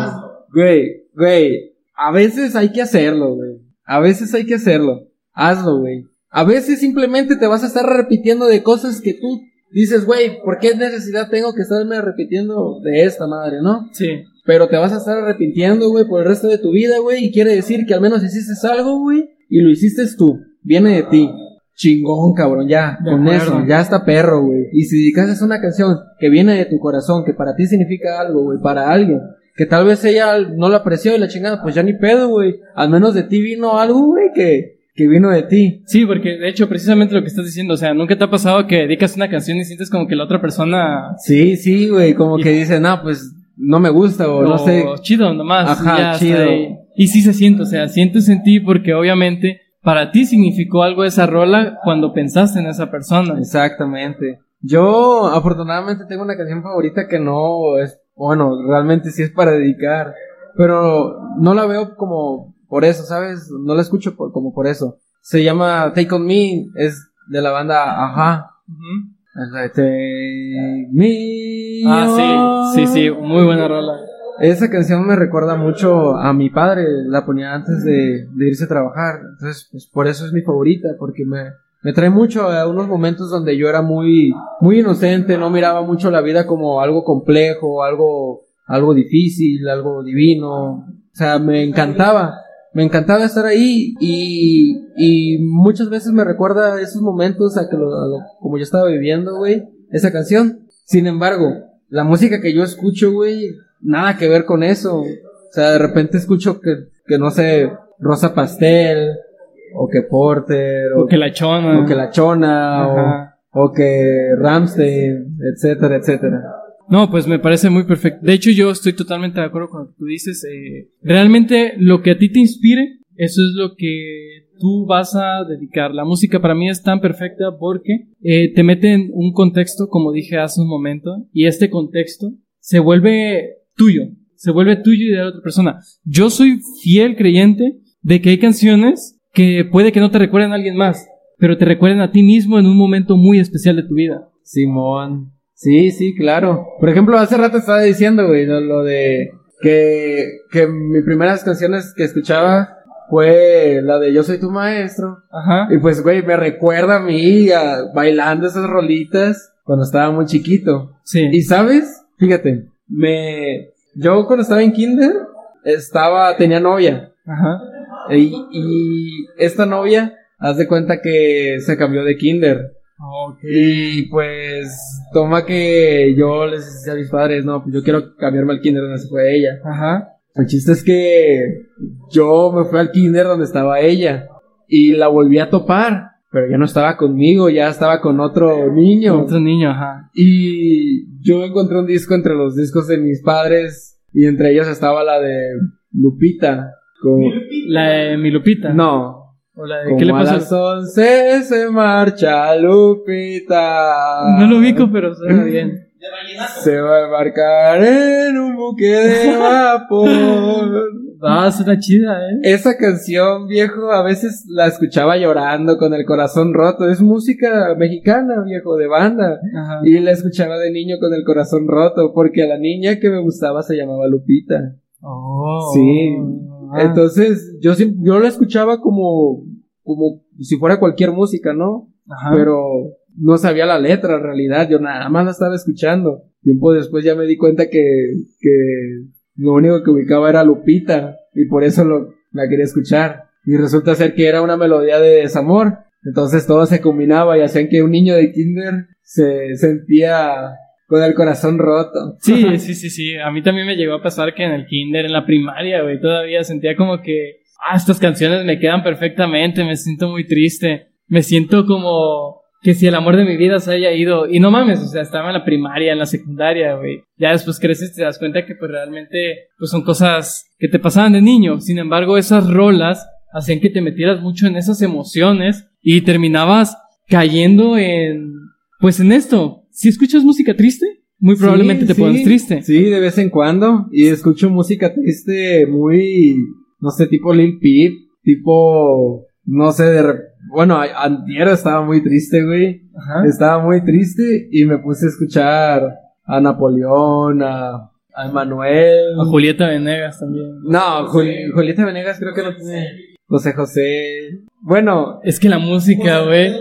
C: güey, güey, a veces hay que hacerlo, güey. A veces hay que hacerlo. Hazlo, güey. A veces simplemente te vas a estar repitiendo de cosas que tú dices, güey, ¿por qué necesidad tengo que estarme repitiendo de esta madre, no?
A: Sí.
C: Pero te vas a estar arrepintiendo, güey, por el resto de tu vida, güey. Y quiere decir que al menos hiciste algo, güey. Y lo hiciste tú. Viene de ti. Chingón, cabrón, ya.
A: De
C: con
A: acuerdo.
C: eso, ya está perro, güey. Y si dedicaste una canción que viene de tu corazón, que para ti significa algo, güey, para alguien. Que tal vez ella no la apreció y la chingada, pues ya ni pedo, güey. Al menos de ti vino algo, güey, que, que vino de ti.
A: Sí, porque de hecho, precisamente lo que estás diciendo, o sea, nunca te ha pasado que dedicas una canción y sientes como que la otra persona.
C: Sí, sí, güey, como
A: Y-
C: que dice, no, pues no me gusta o no sé.
A: Chido, nomás.
C: Ajá,
A: ya
C: chido.
A: ahí. Y sí se siente, o sea, sientes en ti porque obviamente para ti significó algo esa rola cuando pensaste en esa persona.
C: Exactamente. Yo afortunadamente tengo una canción favorita que no es, bueno, realmente sí es para dedicar, pero no la veo como por eso, ¿sabes? No la escucho por- como por eso, Se llama Take On Me, es de la banda Ajá. La de Take Me.
A: Ah, sí, sí, sí, muy buena rola.
C: Esa canción me recuerda mucho a mi padre, la ponía antes de, de irse a trabajar. Entonces, pues por eso es mi favorita, porque me, me trae mucho a unos momentos donde yo era muy, muy inocente, no miraba mucho la vida como algo complejo, algo, algo difícil, algo divino. O sea, me encantaba, me encantaba estar ahí y, y muchas veces me recuerda esos momentos a que lo, a lo- como yo estaba viviendo, güey, esa canción. Sin embargo, la música que yo escucho, güey, nada que ver con eso. O sea, de repente escucho que, que no sé, Rosa Pastel, o que Porter, o,
A: O que la chona.
C: o que La Chona, o, o que Ramstein, etcétera, etcétera.
A: No, pues me parece muy perfecto. De hecho, yo estoy totalmente de acuerdo con lo que tú dices. eh, realmente lo que a ti te inspire, eso es lo que tú vas a dedicar. La música para mí es tan perfecta porque eh, te mete en un contexto, como dije hace un momento, y este contexto se vuelve tuyo, se vuelve tuyo y de la otra persona. Yo soy fiel creyente de que hay canciones que puede que no te recuerden a alguien más, pero te recuerden a ti mismo en un momento muy especial de tu vida.
C: Simón. Sí, sí, claro. Por ejemplo, hace rato estaba diciendo, güey, lo, de que, que mis primeras canciones que escuchaba fue la de Yo soy tu maestro.
A: Ajá.
C: Y pues, güey, me recuerda a mí a- bailando esas rolitas cuando estaba muy chiquito.
A: Sí.
C: Y sabes, fíjate, me, yo cuando estaba en kinder, estaba, tenía novia.
A: Ajá.
C: Y, y esta novia, haz de cuenta que se cambió de kinder.
A: Ok.
C: Y pues, toma que yo les decía a mis padres, no, pues yo quiero cambiarme al kinder donde se fue ella.
A: Ajá.
C: El chiste es que yo me fui al kinder donde estaba ella y la volví a topar, pero ya no estaba conmigo, ya estaba con otro niño.
A: Otro niño, ajá.
C: Y yo encontré un disco entre los discos de mis padres y entre ellos estaba la de Lupita. Como,
A: La de mi Lupita.
C: no,
A: O la de,
C: como
A: ¿Qué le
C: a
A: pasa?
C: las once se marcha Lupita.
A: No lo ubico, pero suena [LAUGHS] bien.
C: Se va a embarcar en un buque de [LAUGHS] vapor.
A: Ah, suena chida, ¿eh?
C: Esa canción, viejo, a veces la escuchaba llorando con el corazón roto. Es música mexicana, viejo, de banda.
A: Ajá.
C: Y la escuchaba de niño con el corazón roto, porque a la niña que me gustaba se llamaba Lupita.
A: Oh.
C: Sí.
A: Ah.
C: Entonces, yo, yo la escuchaba como, como si fuera cualquier música, ¿no?
A: Ajá.
C: Pero no sabía la letra en realidad, yo nada más la estaba escuchando. Tiempo después ya me di cuenta que, que lo único que ubicaba era Lupita y por eso lo, la quería escuchar. Y resulta ser que era una melodía de desamor. Entonces todo se combinaba y hacían que un niño de kinder se sentía con el corazón roto.
A: Sí, [LAUGHS] sí, sí, sí. A mí también me llegó a pasar que en el kinder, en la primaria, güey, todavía sentía como que, ah, estas canciones me quedan perfectamente, me siento muy triste. Me siento como que si el amor de mi vida se haya ido. Y no mames, o sea, estaba en la primaria, en la secundaria, güey. Ya después creces y te das cuenta que pues realmente pues son cosas que te pasaban de niño. Sin embargo, esas rolas hacían que te metieras mucho en esas emociones y terminabas cayendo en pues en esto. Si escuchas música triste, muy probablemente
C: Sí,
A: te
C: sí.
A: pones triste.
C: Sí, de vez en cuando. Y escucho música triste muy, no sé, tipo Lil Peep, tipo, no sé, de bueno, a- antier estaba muy triste, güey.
A: Ajá.
C: Estaba muy triste y me puse a escuchar a Napoleón, a, a Emanuel.
A: A Julieta Venegas también.
C: No, Juli- Julieta Venegas creo que no tiene. José José. Bueno.
A: Es que la música, güey.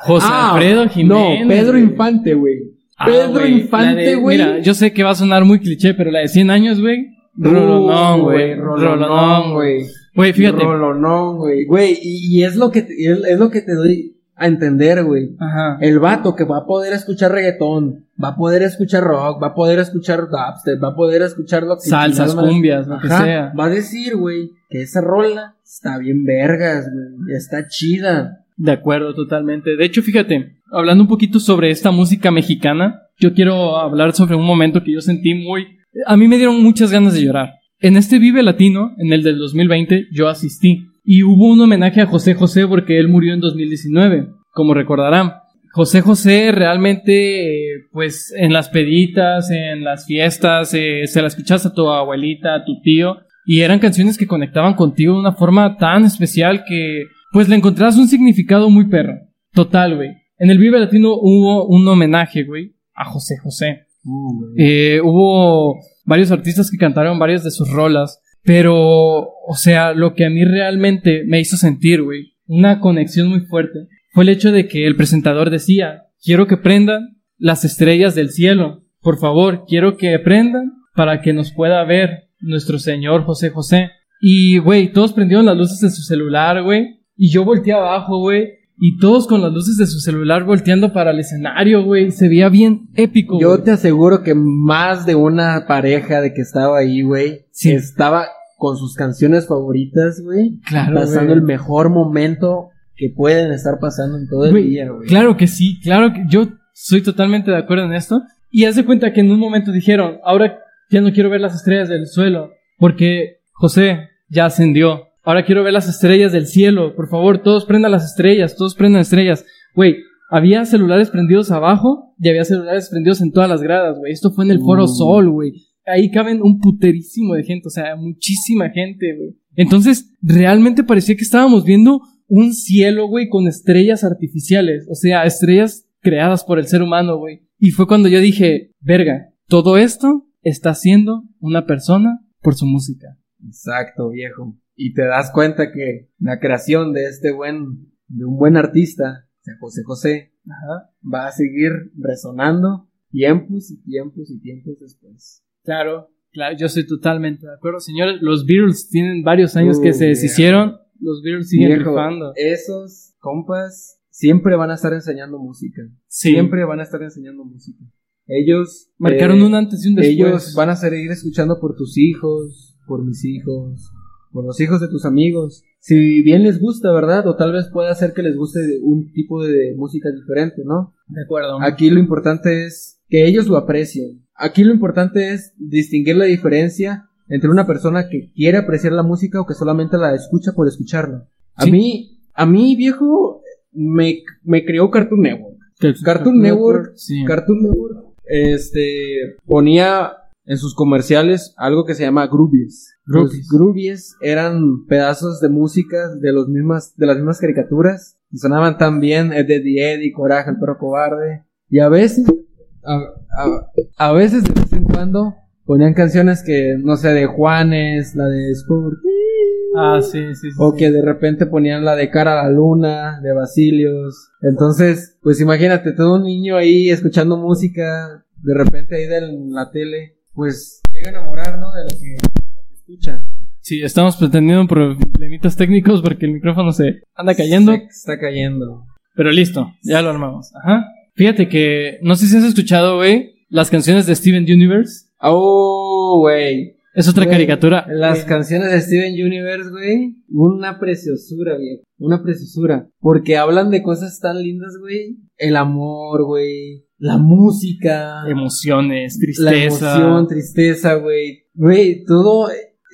A: José
C: ah,
A: Alfredo Jiménez.
C: No, Pedro. Infante, güey.
A: Ah,
C: Pedro
A: güey, la
C: Infante, güey.
A: Mira, yo sé que va a sonar muy cliché, pero la de 100 años, güey. Rolonón, güey. Rolonón, güey.
C: Güey.
A: Fíjate.
C: Rolonón, güey. Güey, y, y es lo que te, es, es lo que te doy a entender, güey.
A: Ajá.
C: El vato que va a poder escuchar reggaetón, va a poder escuchar rock, va a poder escuchar dubstep, va a poder escuchar lo que
A: Salsas, cumbias, lo que
C: Ajá,
A: sea.
C: Va a decir, güey, que esa rola está bien vergas, güey. Está chida.
A: De acuerdo, totalmente. De hecho, fíjate, hablando un poquito sobre esta música mexicana, yo quiero hablar sobre un momento que yo sentí muy... A mí me dieron muchas ganas de llorar. En este Vive Latino, en el del 2020, yo asistí. Y hubo un homenaje a José José porque él murió en 2019, como recordarán. José José realmente, pues en las peditas, en las fiestas, eh, se la escuchas a tu abuelita, a tu tío, y eran canciones que conectaban contigo de una forma tan especial que pues le encontrás un significado muy perro. Total, güey. En el Vive Latino hubo un homenaje, güey, a José José. Eh, hubo varios artistas que cantaron varias de sus rolas, pero, o sea, lo que a mí realmente me hizo sentir, güey, una conexión muy fuerte, fue el hecho de que el presentador decía, quiero que prendan las estrellas del cielo, por favor, quiero que prendan para que nos pueda ver nuestro señor José José. Y, güey, todos prendieron las luces de su celular, güey, y yo volteé abajo, güey, y todos con las luces de su celular volteando para el escenario, güey. Se veía bien épico.
C: Yo te aseguro que más de una pareja de que estaba ahí, güey,
A: Sí.
C: estaba con sus canciones favoritas, güey,
A: Claro,
C: pasando el mejor momento que pueden estar pasando en todo el día, güey.
A: Claro que sí, claro que yo soy totalmente de acuerdo en esto. Y haz de cuenta que en un momento dijeron, ahora ya no quiero ver las estrellas del suelo, porque José ya ascendió. Ahora quiero ver las estrellas del cielo. Por favor, todos prendan las estrellas, todos prendan estrellas. Güey, había celulares prendidos abajo y había celulares prendidos en todas las gradas, güey. Esto fue en el Foro
C: Mm.
A: Sol, güey. Ahí caben un puterísimo de gente, o sea, muchísima gente, güey. Entonces, realmente parecía que estábamos viendo un cielo, güey, con estrellas artificiales. O sea, estrellas creadas por el ser humano, güey. Y fue cuando yo dije, verga, todo esto está haciendo una persona por su música.
C: Exacto, viejo. Y te das cuenta que la creación de este buen, de un buen artista, José José,
A: Ajá.
C: va a seguir resonando tiempos y tiempos y tiempos después.
A: Claro, claro, yo estoy totalmente de acuerdo, señores. Los Beatles tienen varios años que se deshicieron. Los Beatles siguen
C: Viejo,
A: rifando.
C: esos compas siempre van a estar enseñando música.
A: Sí.
C: Siempre van a estar enseñando música. Ellos
A: Marcaron
C: eh,
A: un antes y un después.
C: Ellos van a seguir escuchando por tus hijos, por mis hijos, por los hijos de tus amigos. Si bien les gusta, ¿verdad? O tal vez pueda ser que les guste un tipo de música diferente, ¿no?
A: De acuerdo.
C: Aquí lo importante es que ellos lo aprecien. Aquí lo importante es distinguir la diferencia entre una persona que quiere apreciar la música o que solamente la escucha por escucharla. A
A: Sí.
C: mí, a mí, viejo, me, me creó Cartoon Network. Cartoon Network,
A: Sí.
C: Cartoon Network, este, ponía en sus comerciales algo que se llama groovies. Los
A: Groovies.
C: eran pedazos de música de los mismas, de las mismas caricaturas y sonaban tan bien Ed, Eddie Eddie, Coraje, el perro cobarde y a veces, a, a- a veces de vez en cuando ponían canciones que no sé de Juanes, la de Sport
A: Ah, sí, sí, sí.
C: o que de repente ponían la de cara a la luna, de Basilios. Entonces, pues imagínate, todo un niño ahí escuchando música, de repente ahí de la tele, pues llega a enamorar, ¿no? De lo que, lo que escucha.
A: Sí, estamos pretendiendo problemitas técnicos porque el micrófono se anda cayendo.
C: Se está cayendo.
A: Pero listo, ya lo armamos. Ajá. Fíjate que, no sé si has escuchado, güey, las canciones de Steven Universe.
C: Oh, güey.
A: Es otra
C: Güey,
A: caricatura.
C: Las canciones de Steven Universe, güey. Una preciosura, viejo. Una preciosura. Porque hablan de cosas tan lindas, güey. El amor, güey. La música.
A: Emociones,
C: La
A: tristeza.
C: emoción, tristeza, güey. Güey, todo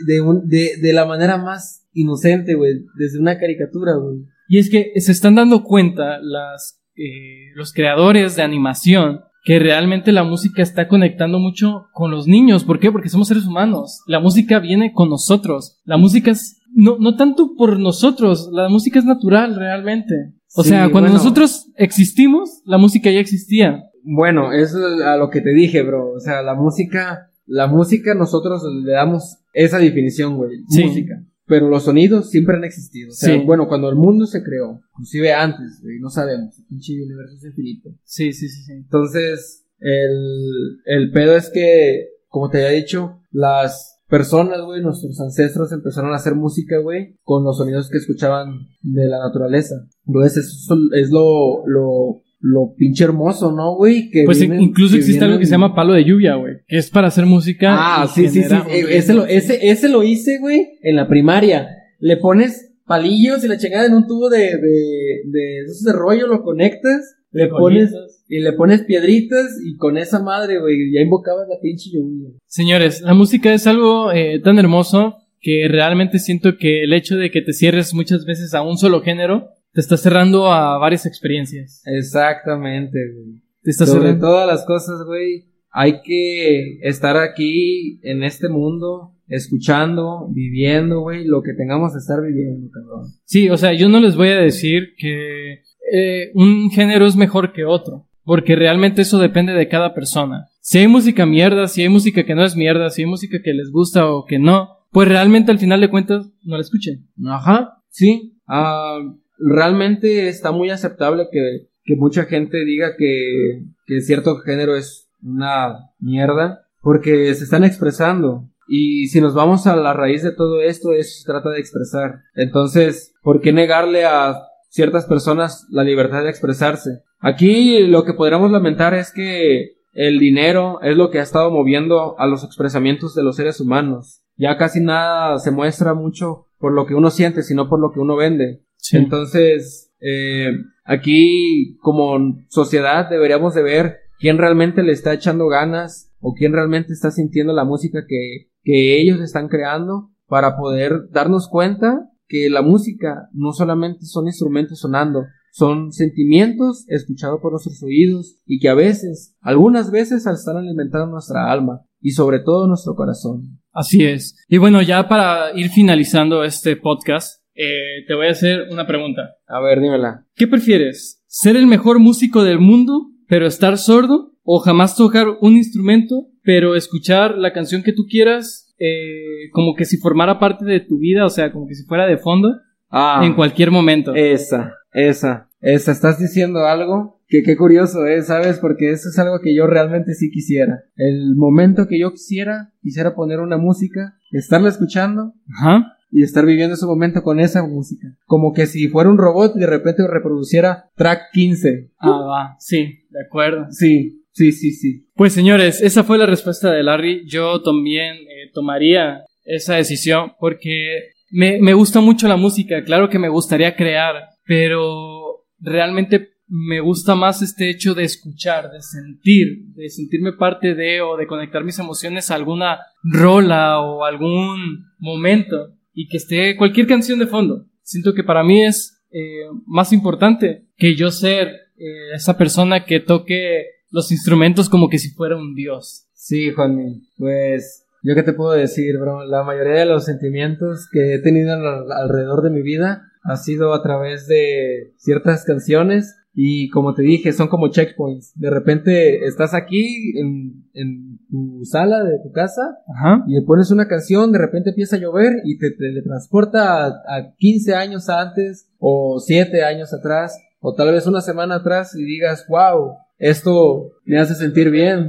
C: de, un- de, de la manera más inocente, güey. Desde una caricatura, güey.
A: Y es que se están dando cuenta las, eh, los creadores de animación que realmente la música está conectando mucho con los niños. ¿Por qué? Porque somos seres humanos. La música viene con nosotros. La música es no, no tanto por nosotros, la música es natural realmente. O
C: Sí,
A: sea, cuando
C: bueno.
A: nosotros existimos, la música ya existía.
C: Bueno, eso es a lo que te dije, bro. O sea, la música, la música nosotros le damos esa definición, güey.
A: Sí.
C: Música. Pero los sonidos siempre han existido. O sea,
A: Sí.
C: bueno, cuando el mundo se creó, inclusive antes, güey, no sabemos. El pinche universo es infinito.
A: Sí, sí, sí, sí.
C: Entonces, el, el pedo es que, como te había dicho, las personas, güey, nuestros ancestros empezaron a hacer música, güey, con los sonidos que escuchaban de la naturaleza. Entonces, eso es lo, lo, lo pinche hermoso, ¿no, güey? Que
A: Pues
C: vienen-
A: incluso
C: que
A: existe algo que se llama palo de lluvia, güey, que es para hacer música.
C: Ah, sí, sí, sí. eh. Ese lo, ese, ese lo hice, güey, en la primaria. Le pones palillos y la chingada en un tubo de, de, de esos de rollo, lo conectas, le pones, y le pones piedritas y con esa madre, güey, ya invocabas la pinche lluvia.
A: Señores, la música es algo eh, tan hermoso que realmente siento que el hecho de que te cierres muchas veces a un solo género te está cerrando a varias experiencias.
C: Exactamente, güey.
A: Te está
C: Sobre
A: cerrando.
C: todas las cosas, güey, hay que estar aquí en este mundo escuchando, viviendo, güey, lo que tengamos que estar viviendo, cabrón.
A: Sí, o sea, yo no les voy a decir que eh, un género es mejor que otro, porque realmente eso depende de cada persona. Si hay música mierda, si hay música que no es mierda, si hay música que les gusta o que no, pues realmente al final de cuentas no la escuchen.
C: Ajá, sí. Ah, realmente está muy aceptable que, que mucha gente diga que, que cierto género es una mierda, porque se están expresando. Y si nos vamos a la raíz de todo esto, eso se trata de expresar. Entonces, ¿por qué negarle a ciertas personas la libertad de expresarse? Aquí lo que podríamos lamentar es que el dinero es lo que ha estado moviendo a los expresamientos de los seres humanos. Ya casi nada se muestra mucho por lo que uno siente, sino por lo que uno vende.
A: Sí.
C: Entonces, eh, aquí como sociedad deberíamos de ver quién realmente le está echando ganas o quién realmente está sintiendo la música que, que ellos están creando para poder darnos cuenta que la música no solamente son instrumentos sonando, son sentimientos escuchados por nuestros oídos y que a veces, algunas veces, están alimentando nuestra alma y sobre todo nuestro corazón.
A: Así es. Y bueno, ya para ir finalizando este podcast, eh, te voy a hacer una pregunta.
C: A ver, dímela.
A: ¿Qué prefieres? ¿Ser el mejor músico del mundo, pero estar sordo? ¿O jamás tocar un instrumento, pero escuchar la canción que tú quieras, eh, como que si formara parte de tu vida, o sea, como que si fuera de fondo,
C: Ah,
A: en cualquier momento?
C: esa, esa, esa. Estás diciendo algo que qué curioso es, ¿sabes? Porque eso es algo que yo realmente sí quisiera. El momento que yo quisiera, quisiera poner una música, estarla escuchando
A: Ajá.
C: Y estar viviendo ese momento con esa música. Como que si fuera un robot y de repente reproduciera track 15.
A: Ah, va. Sí, de acuerdo.
C: Sí, sí, sí, sí.
A: Pues señores, esa fue la respuesta de Larry. Yo también eh, tomaría esa decisión porque me, me gusta mucho la música. Claro que me gustaría crear, pero realmente me gusta más este hecho de escuchar, de sentir, de sentirme parte de o de conectar mis emociones a alguna rola o algún momento y que esté cualquier canción de fondo. Siento que para mí es eh, más importante que yo ser eh, esa persona que toque los instrumentos como que si fuera un dios.
C: Sí, Juanmi. Pues, yo qué te puedo decir, bro. La mayoría de los sentimientos que he tenido al- alrededor de mi vida ha sido a través de ciertas canciones y como te dije, son como checkpoints. De repente estás aquí en, en tu sala de tu casa
A: Ajá.
C: y le pones una canción, de repente empieza a llover y te teletransporta a, a 15 años antes o 7 años atrás o tal vez una semana atrás y digas, wow, esto me hace sentir bien.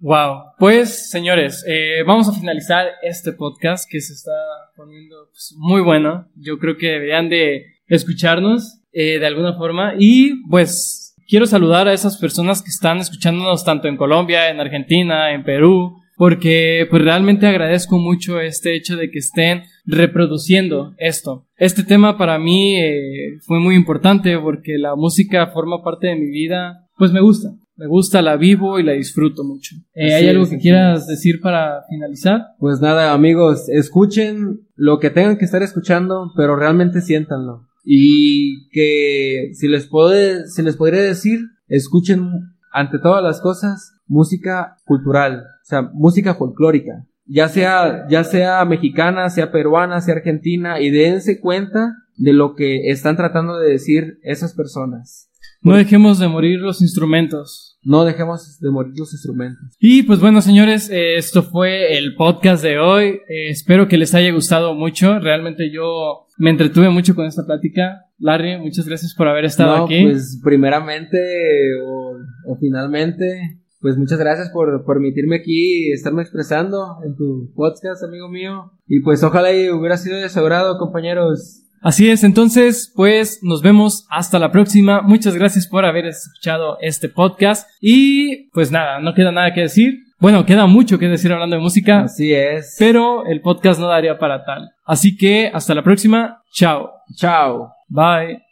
A: Wow. Pues, señores, eh, vamos a finalizar este podcast que se está poniendo pues, muy bueno. Yo creo que deberían de escucharnos eh, de alguna forma. Y pues quiero saludar a esas personas que están escuchándonos tanto en Colombia, en Argentina, en Perú, porque pues realmente agradezco mucho este hecho de que estén reproduciendo esto. Este tema para mí eh, fue muy importante porque la música forma parte de mi vida, pues me gusta. Me gusta, la vivo y la disfruto mucho. Eh, ¿Hay algo
C: es,
A: que quieras decir para finalizar?
C: Pues nada, amigos, escuchen lo que tengan que estar escuchando, pero realmente siéntanlo. Y que si les puede, si les podría decir, escuchen ante todas las cosas música cultural, o sea, música folclórica. Ya sea, ya sea mexicana, sea peruana, sea argentina, y dense cuenta de lo que están tratando de decir esas personas.
A: No dejemos de morir los instrumentos.
C: No dejemos de morir los instrumentos.
A: Y pues bueno, señores, eh, esto fue el podcast de hoy. Eh, espero que les haya gustado mucho. Realmente yo me entretuve mucho con esta plática. Larry, muchas gracias por haber estado
C: no,
A: aquí.
C: Pues primeramente o, o finalmente, pues muchas gracias por permitirme aquí estarme expresando en tu podcast, amigo mío. Y pues ojalá y hubiera sido de su agrado, compañeros.
A: Así es, entonces, pues nos vemos hasta la próxima. Muchas gracias por haber escuchado este podcast. Y pues nada, no queda nada que decir. Bueno, queda mucho que decir hablando de música,
C: Así es.
A: pero el podcast no daría para tal. Así que hasta la próxima. Chao.
C: Chao.
A: Bye.